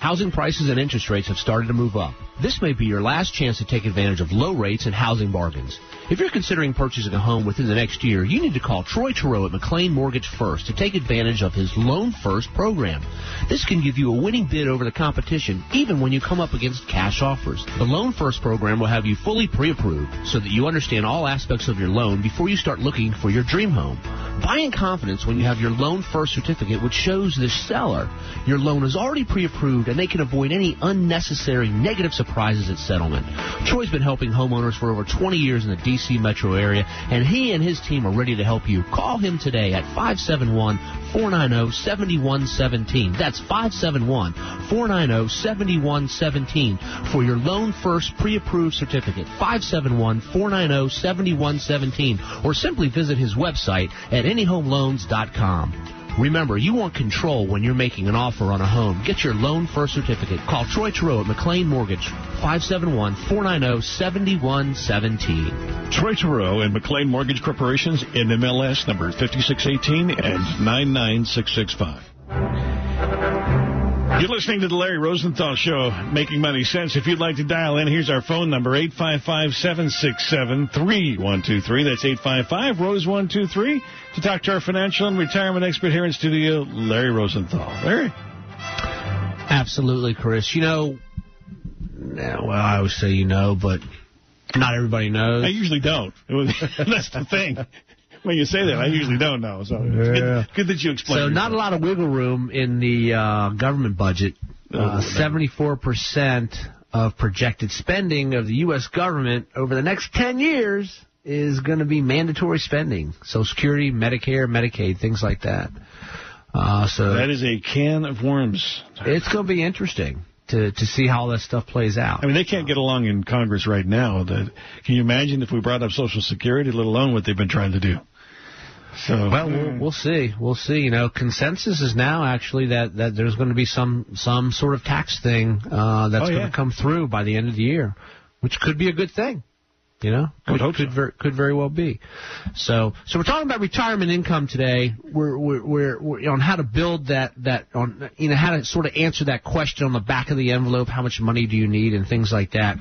Housing prices and interest rates have started to move up. This may be your last chance to take advantage of low rates and housing bargains. If you're considering purchasing a home within the next year, you need to call Troy Terrell at McLean Mortgage First to take advantage of his Loan First program. This can give you a winning bid over the competition, even when you come up against cash offers. The Loan First program will have you fully pre-approved so that you understand all aspects of your loan before you start looking for your dream home. Buy in confidence when you have your Loan First certificate, which shows the seller your loan is already pre-approved and they can avoid any unnecessary negative surprises at settlement. Troy's been helping homeowners for over 20 years in the D.C. metro area, and he and his team are ready to help you. Call him today at 571-490-7117. That's 571-490-7117 for your Loan First pre-approved certificate. 571-490-7117 or simply visit his website at anyhomeloans.com. Remember, you want control when you're making an offer on a home. Get your loan first certificate. Call Troy Terrell at McLean Mortgage, 571-490-7117. Troy Terrell and McLean Mortgage Corporations in MLS number 5618 and 99665. You're listening to the Larry Rosenthal Show, Making Money Sense. If you'd like to dial in, here's our phone number, 855-767-3123. That's 855-ROSE123 to talk to our financial and retirement expert here in studio, Larry Rosenthal. Larry? Absolutely, Chris. You know, well, I always say you know, but not everybody knows. I usually don't. That's the thing. When you say that, I usually don't know. So Yeah. good, good that you explain. So not a lot of wiggle room in the uh, government budget. Uh, Oh, 74% of projected spending of the U.S. government over the next 10 years is going to be mandatory spending. Social Security, Medicare, Medicaid, things like that. Uh, so That is a can of worms. it's going to be interesting to, to see how that stuff plays out. I mean, they can't get along in Congress right now. That can you imagine if we brought up Social Security, let alone what they've been trying to do? So Well, we'll, we'll see. We'll see. You know, consensus is now actually that, that there's going to be some some sort of tax thing uh, that's Oh, going to come through by the end of the year, which could be a good thing. You know, could could, so. ver- could very well be. So, so we're talking about retirement income today. We're we're, we're, we're on how to build that that on you know how to sort of answer that question on the back of the envelope. How much money do you need and things like that.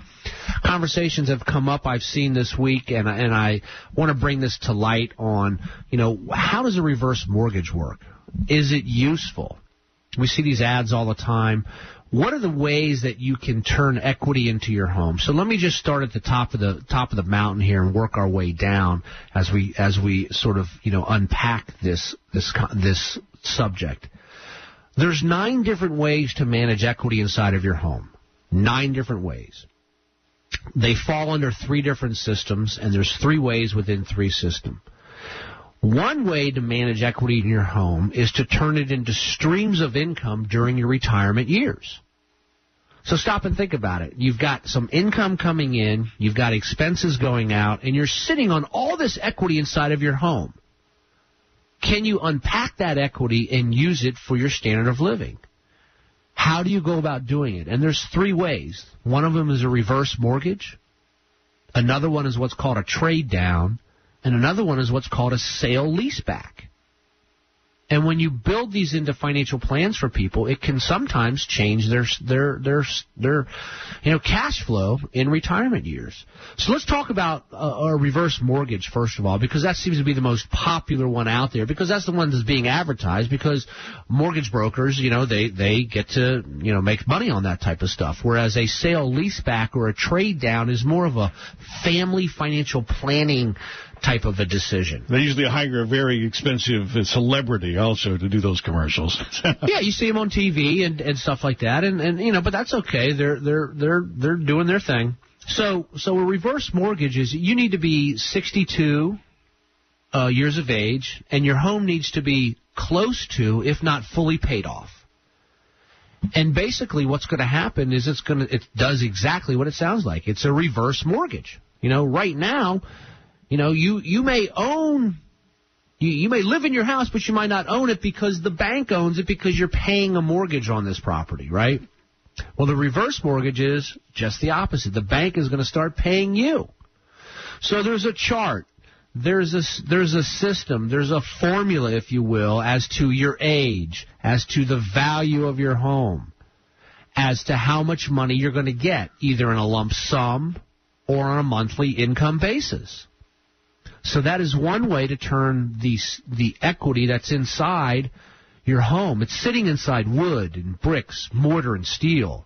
Conversations have come up I've seen this week, and I- and I want to bring this to light on you know how does a reverse mortgage work? Is it useful? We see these ads all the time. What are the ways that you can turn equity into your home? So let me just start at the top of the top of the mountain here and work our way down as we as we sort of you know unpack this this this subject. There's nine different ways to manage equity inside of your home. Nine different ways. They fall under three different systems, and there's three ways within three system. One way to manage equity in your home is to turn it into streams of income during your retirement years. So stop and think about it. You've got some income coming in, you've got expenses going out, and you're sitting on all this equity inside of your home. can you unpack that equity and use it for your standard of living? How do you go about doing it? And there's three ways. One of them is a reverse mortgage. Another one is what's called a trade down. And another one is what's called a sale leaseback. And when you build these into financial plans for people, it can sometimes change their their their their you know cash flow in retirement years. So let's talk about a, a reverse mortgage first of all, because that seems to be the most popular one out there. Because that's the one that's being advertised. Because mortgage brokers, you know, they they get to you know make money on that type of stuff. Whereas a sale leaseback or a trade down is more of a family financial planning type of a decision. They usually hire a very expensive celebrity also to do those commercials. yeah, you see them on TV and, and stuff like that, and, and you know, but that's okay. They're they're they're they're doing their thing. So so a reverse mortgage is you need to be 62 uh, years of age, and your home needs to be close to, if not fully paid off. And basically, what's going to happen is it's going to it does exactly what it sounds like. It's a reverse mortgage. You know, right now you know, you, you may own, you, you may live in your house, but you might not own it because the bank owns it because you're paying a mortgage on this property, right? Well, the reverse mortgage is just the opposite. The bank is going to start paying you. So there's a chart. There's a, there's a system. There's a formula, if you will, as to your age, as to the value of your home, as to how much money you're going to get, either in a lump sum or on a monthly income basis. So that is one way to turn the the equity that's inside your home. It's sitting inside wood and bricks, mortar and steel.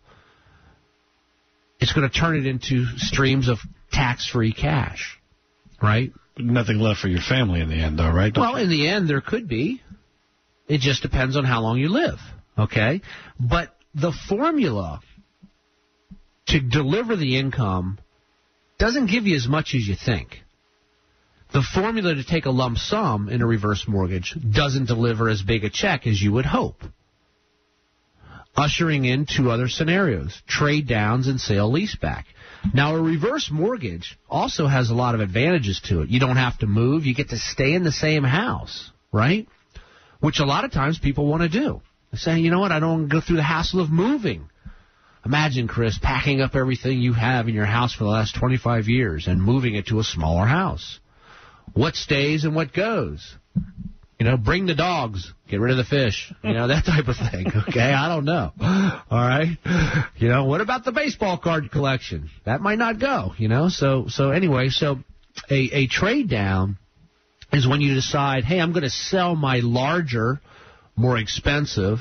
It's going to turn it into streams of tax-free cash, right? Nothing left for your family in the end, though, right? Well, in the end, there could be. It just depends on how long you live, okay? But the formula to deliver the income doesn't give you as much as you think the formula to take a lump sum in a reverse mortgage doesn't deliver as big a check as you would hope. Ushering in two other scenarios, trade downs and sale leaseback. Now a reverse mortgage also has a lot of advantages to it. You don't have to move, you get to stay in the same house, right? Which a lot of times people want to do. They say, you know what, I don't want to go through the hassle of moving. Imagine, Chris, packing up everything you have in your house for the last 25 years and moving it to a smaller house what stays and what goes. You know, bring the dogs, get rid of the fish. You know, that type of thing. Okay, I don't know. All right. You know, what about the baseball card collection? That might not go, you know. So so anyway, so a, a trade down is when you decide, hey, I'm going to sell my larger, more expensive,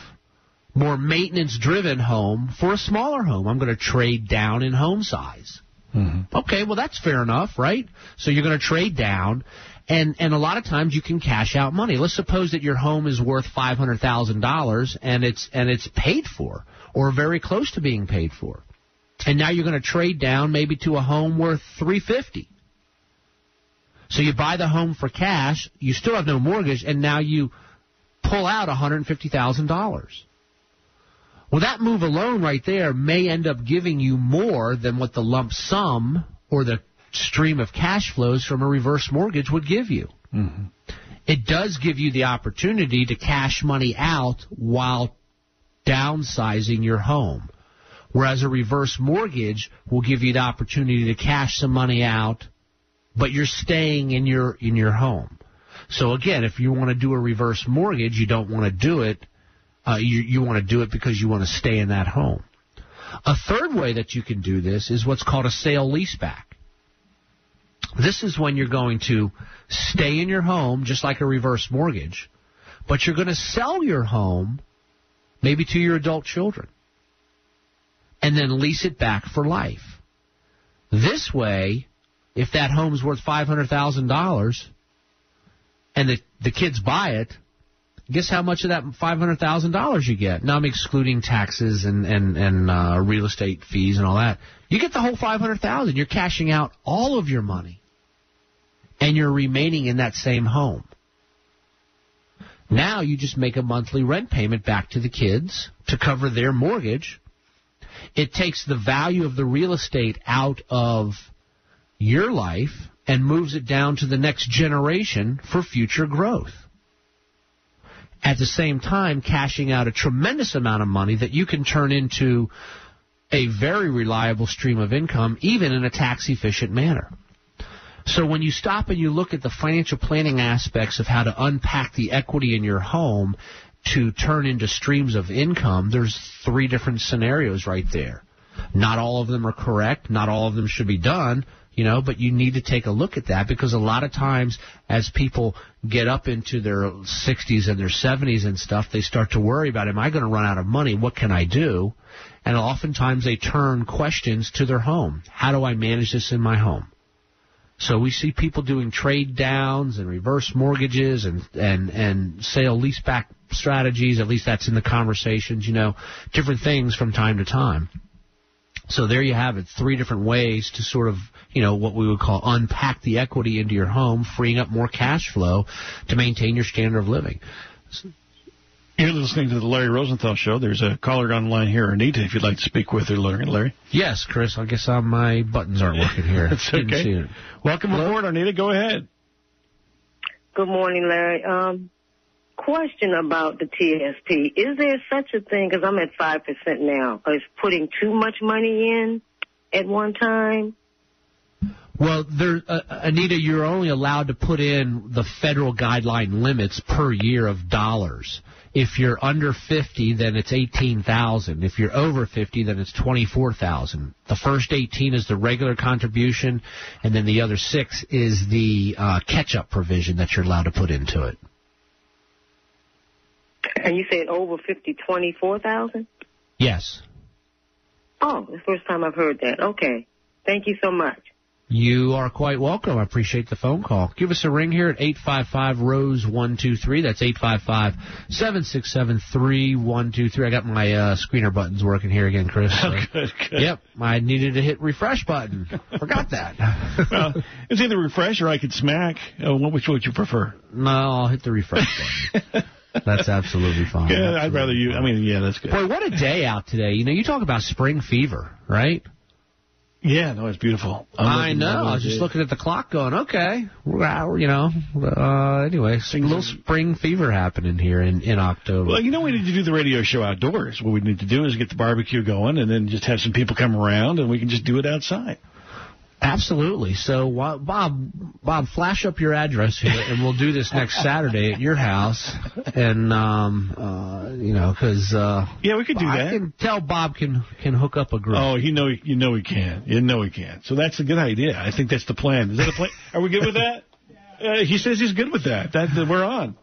more maintenance driven home for a smaller home. I'm going to trade down in home size. Mm-hmm. Okay, well that's fair enough, right? So you're going to trade down, and and a lot of times you can cash out money. Let's suppose that your home is worth five hundred thousand dollars, and it's and it's paid for, or very close to being paid for, and now you're going to trade down maybe to a home worth three fifty. So you buy the home for cash, you still have no mortgage, and now you pull out one hundred fifty thousand dollars. Well, that move alone right there may end up giving you more than what the lump sum or the stream of cash flows from a reverse mortgage would give you. Mm-hmm. It does give you the opportunity to cash money out while downsizing your home. Whereas a reverse mortgage will give you the opportunity to cash some money out, but you're staying in your in your home. So again, if you want to do a reverse mortgage, you don't want to do it uh, you, you want to do it because you want to stay in that home. A third way that you can do this is what's called a sale leaseback. This is when you're going to stay in your home just like a reverse mortgage, but you're going to sell your home maybe to your adult children and then lease it back for life. This way, if that home's worth $500,000 and the, the kids buy it, Guess how much of that $500,000 you get? Now I'm excluding taxes and, and, and uh, real estate fees and all that. You get the whole 500000 You're cashing out all of your money. And you're remaining in that same home. Now you just make a monthly rent payment back to the kids to cover their mortgage. It takes the value of the real estate out of your life and moves it down to the next generation for future growth. At the same time, cashing out a tremendous amount of money that you can turn into a very reliable stream of income, even in a tax efficient manner. So when you stop and you look at the financial planning aspects of how to unpack the equity in your home to turn into streams of income, there's three different scenarios right there. Not all of them are correct. Not all of them should be done, you know, but you need to take a look at that because a lot of times as people get up into their 60s and their 70s and stuff, they start to worry about, am I going to run out of money? What can I do? And oftentimes they turn questions to their home. How do I manage this in my home? So we see people doing trade downs and reverse mortgages and and and sale leaseback strategies. At least that's in the conversations, you know, different things from time to time. So there you have it, three different ways to sort of, you know, what we would call unpack the equity into your home, freeing up more cash flow to maintain your standard of living. You're listening to the Larry Rosenthal Show. There's a caller on the line here, Anita, if you'd like to speak with her, Larry. Yes, Chris. I guess uh, my buttons aren't working here. That's okay. see it. Welcome aboard, Anita. Go ahead. Good morning, Larry. Um, question about the TSP. Is there such a thing, because I'm at 5% now, is putting too much money in at one time? Well, there, uh, Anita, you're only allowed to put in the federal guideline limits per year of dollars. If you're under 50, then it's 18,000. If you're over 50, then it's 24,000. The first 18 is the regular contribution, and then the other six is the uh, catch-up provision that you're allowed to put into it. And you said over 50, 24,000? Yes. Oh, the first time I've heard that. Okay. Thank you so much. You are quite welcome. I appreciate the phone call. Give us a ring here at 855-ROSE-123. That's 855-767-3123. I got my uh, screener buttons working here again, Chris. So- good, good. Yep, I needed to hit refresh button. Forgot that. well, it's either refresh or I could smack. Uh, which would you prefer? No, I'll hit the refresh button. That's absolutely fine. Yeah, I'd rather you. I mean, yeah, that's good. Boy, what a day out today. You know, you talk about spring fever, right? Yeah, no, it's beautiful. I'm I looking know. I was just it. looking at the clock going, okay, we're you know, uh, anyway, a little spring fever happening here in, in October. Well, you know, we need to do the radio show outdoors. What we need to do is get the barbecue going, and then just have some people come around, and we can just do it outside. Absolutely. So, Bob, Bob, flash up your address here, and we'll do this next Saturday at your house. And um, uh, you know, because uh, yeah, we could do I that. can tell Bob can can hook up a group. Oh, you know, you know he can. You know he can. So that's a good idea. I think that's the plan. Is that a plan? Are we good with that? Uh, he says he's good with that. That, that we're on.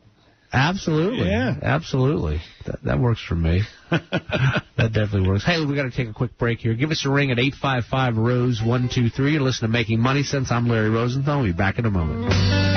Absolutely. Yeah. Absolutely. That, that works for me. that definitely works. Hey, we got to take a quick break here. Give us a ring at 855 Rose 123. You're to Making Money Sense. I'm Larry Rosenthal. We'll be back in a moment.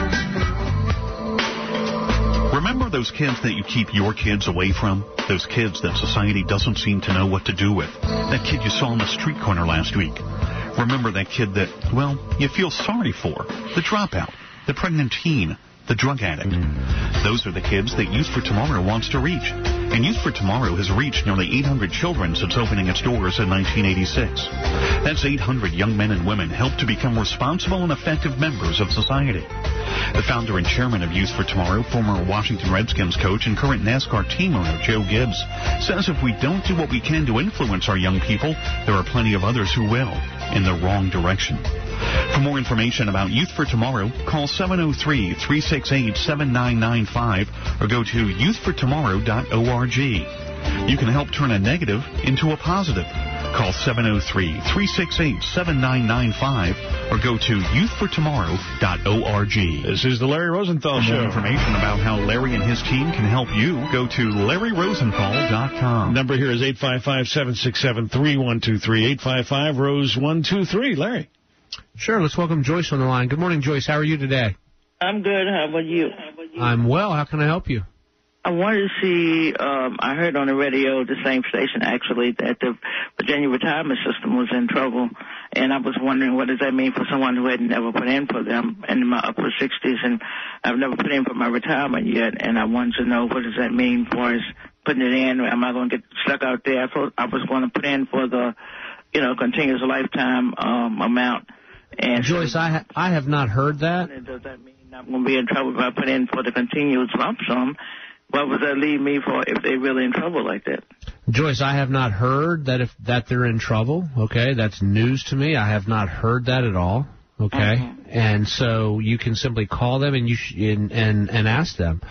Remember those kids that you keep your kids away from? Those kids that society doesn't seem to know what to do with? That kid you saw on the street corner last week? Remember that kid that, well, you feel sorry for? The dropout, the pregnant teen, the drug addict. Those are the kids that Youth for Tomorrow wants to reach. And Youth for Tomorrow has reached nearly 800 children since opening its doors in 1986. That's 800 young men and women helped to become responsible and effective members of society. The founder and chairman of Youth for Tomorrow, former Washington Redskins coach and current NASCAR team owner Joe Gibbs, says if we don't do what we can to influence our young people, there are plenty of others who will, in the wrong direction. For more information about Youth for Tomorrow, call 703-368-7995 or go to youthfortomorrow.org. You can help turn a negative into a positive. Call 703-368-7995 or go to youthfortomorrow.org. This is the Larry Rosenthal For Show. more information about how Larry and his team can help you, go to larryrosenthal.com. Number here is 855-767-3123. 855-ROSE-123. Larry. Sure, let's welcome Joyce on the line. Good morning, Joyce. How are you today? I'm good. How about you? I'm well. How can I help you? I wanted to see, um, I heard on the radio, the same station actually, that the Virginia retirement system was in trouble. And I was wondering what does that mean for someone who had never put in for them in my upper 60s and I've never put in for my retirement yet. And I wanted to know what does that mean for us putting it in? Am I going to get stuck out there? I thought I was going to put in for the, you know, continuous lifetime, um, amount. And Joyce, I ha- I have not heard that. does that mean I'm going to be in trouble if I put in for the continuous lump sum? What would that leave me for if they're really in trouble like that? Joyce, I have not heard that if that they're in trouble. Okay, that's news to me. I have not heard that at all. Okay, and so you can simply call them and you sh- and, and and ask them.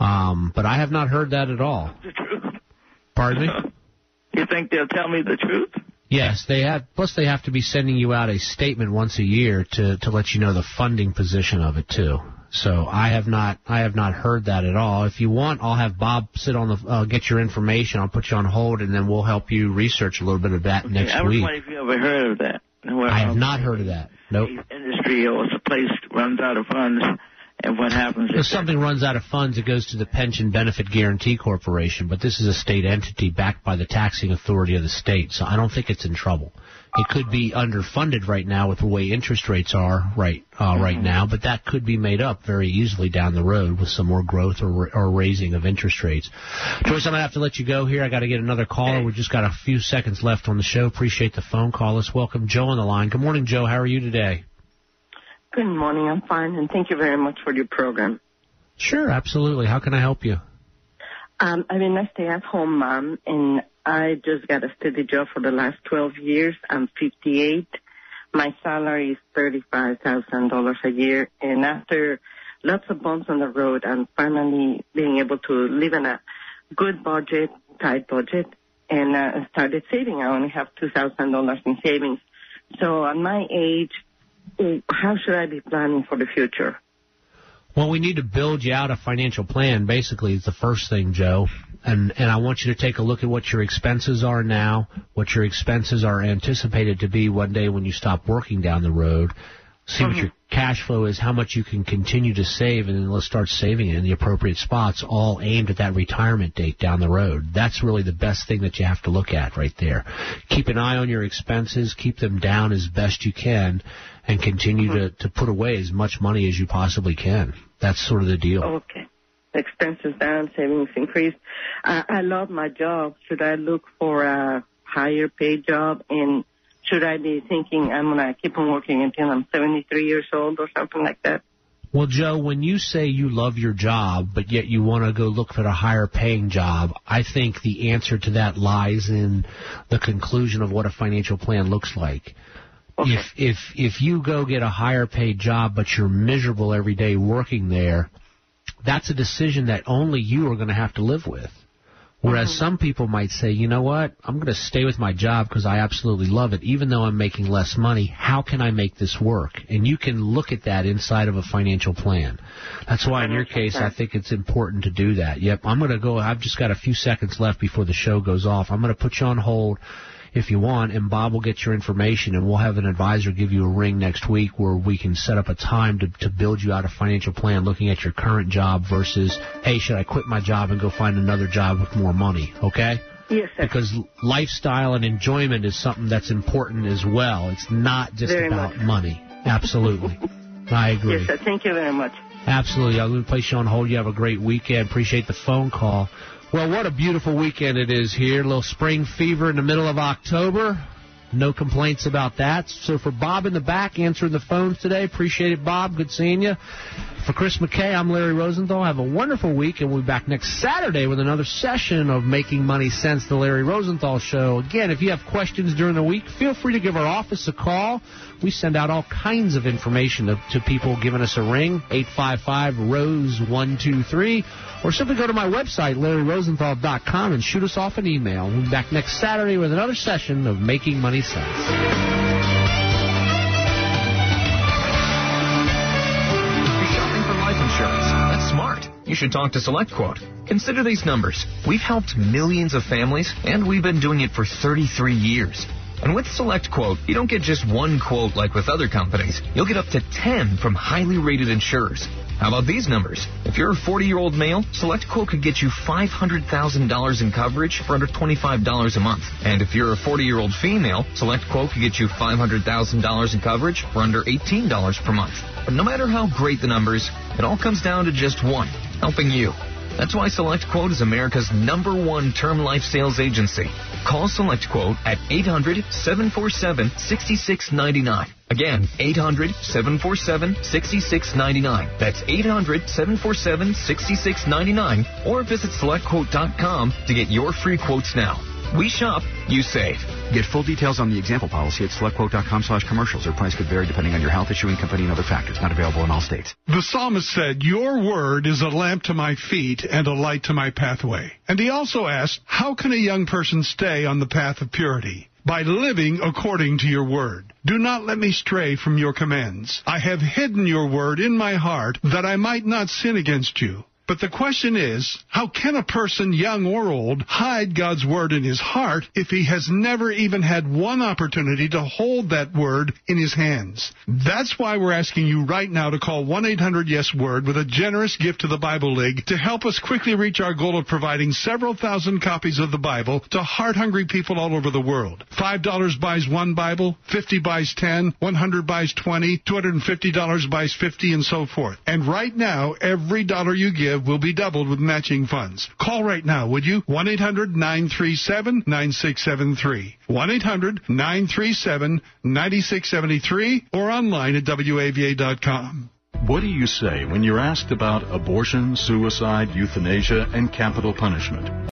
Um, but I have not heard that at all. The truth. Pardon me. You think they'll tell me the truth? Yes, they have. Plus, they have to be sending you out a statement once a year to to let you know the funding position of it too. So I have not I have not heard that at all. If you want, I'll have Bob sit on the uh, get your information. I'll put you on hold, and then we'll help you research a little bit of that next I week. if you ever heard of that. Where, I have not heard of that. Nope. Industry or a place runs out of funds, and what happens If is something runs out of funds, it goes to the Pension Benefit Guaranty Corporation, but this is a state entity backed by the taxing authority of the state, so I don't think it's in trouble. It could be underfunded right now with the way interest rates are right uh, right now, but that could be made up very easily down the road with some more growth or, or raising of interest rates. Joyce, I'm gonna have to let you go here. I got to get another caller. We've just got a few seconds left on the show. Appreciate the phone call. Let's welcome Joe on the line. Good morning, Joe. How are you today? Good morning. I'm fine, and thank you very much for your program. Sure, absolutely. How can I help you? Um, I've been a stay-at-home mom, and I just got a steady job for the last 12 years. I'm 58. My salary is $35,000 a year, and after lots of bumps on the road, I'm finally being able to live in a good budget, tight budget, and uh, started saving. I only have $2,000 in savings. So at my age, how should I be planning for the future? Well, we need to build you out a financial plan. Basically, is the first thing, Joe. And and I want you to take a look at what your expenses are now, what your expenses are anticipated to be one day when you stop working down the road. See what mm-hmm. your cash flow is, how much you can continue to save, and then let's start saving it in the appropriate spots, all aimed at that retirement date down the road. That's really the best thing that you have to look at right there. Keep an eye on your expenses, keep them down as best you can, and continue to, mm-hmm. to put away as much money as you possibly can. That's sort of the deal. Okay. Expenses down, savings increased. I, I love my job. Should I look for a higher paid job? And should I be thinking I'm going to keep on working until I'm 73 years old or something like that? Well, Joe, when you say you love your job, but yet you want to go look for a higher paying job, I think the answer to that lies in the conclusion of what a financial plan looks like. If if if you go get a higher paid job but you're miserable every day working there, that's a decision that only you are going to have to live with. Whereas some people might say, you know what, I'm going to stay with my job because I absolutely love it, even though I'm making less money. How can I make this work? And you can look at that inside of a financial plan. That's why, in your case, I think it's important to do that. Yep, I'm going to go. I've just got a few seconds left before the show goes off. I'm going to put you on hold if you want, and Bob will get your information, and we'll have an advisor give you a ring next week where we can set up a time to, to build you out a financial plan looking at your current job versus, hey, should I quit my job and go find another job with more money? Okay? Yes, sir. Because lifestyle and enjoyment is something that's important as well. It's not just Very about much. money. Absolutely. I agree. Yes, sir. Thank you very much. Absolutely. I'm going to place you on hold. You have a great weekend. Appreciate the phone call. Well, what a beautiful weekend it is here. A little spring fever in the middle of October. No complaints about that. So for Bob in the back answering the phones today, appreciate it, Bob. Good seeing you. For Chris McKay, I'm Larry Rosenthal. Have a wonderful week, and we'll be back next Saturday with another session of Making Money Sense, the Larry Rosenthal Show. Again, if you have questions during the week, feel free to give our office a call. We send out all kinds of information to, to people giving us a ring, 855-ROSE-123, or simply go to my website, LarryRosenthal.com, and shoot us off an email. We'll be back next Saturday with another session of Making Money Life insurance. That's smart. You should talk to SelectQuote. Consider these numbers. We've helped millions of families, and we've been doing it for 33 years. And with SelectQuote, you don't get just one quote like with other companies. You'll get up to 10 from highly rated insurers. How about these numbers? If you're a 40 year old male, SelectQuote could get you $500,000 in coverage for under $25 a month. And if you're a 40 year old female, SelectQuote could get you $500,000 in coverage for under $18 per month. But no matter how great the numbers, it all comes down to just one helping you. That's why SelectQuote is America's number one term life sales agency. Call SelectQuote at 800 747 6699. Again, 800 747 6699. That's 800 747 6699. Or visit selectquote.com to get your free quotes now. We shop, you save. Get full details on the example policy at selectquote.com slash commercials. Their price could vary depending on your health, issuing company, and other factors. Not available in all states. The psalmist said, Your word is a lamp to my feet and a light to my pathway. And he also asked, How can a young person stay on the path of purity? By living according to your word. Do not let me stray from your commands. I have hidden your word in my heart that I might not sin against you. But the question is, how can a person, young or old, hide God's word in his heart if he has never even had one opportunity to hold that word in his hands? That's why we're asking you right now to call 1-800-YES-WORD with a generous gift to the Bible League to help us quickly reach our goal of providing several thousand copies of the Bible to heart-hungry people all over the world. $5 buys one Bible, 50 buys 10, 100 buys 20, $250 buys 50, and so forth. And right now, every dollar you give will be doubled with matching funds. Call right now, would you? 1-800-937-9673. 1-800-937-9673 or online at WAVA.com. What do you say when you're asked about abortion, suicide, euthanasia, and capital punishment?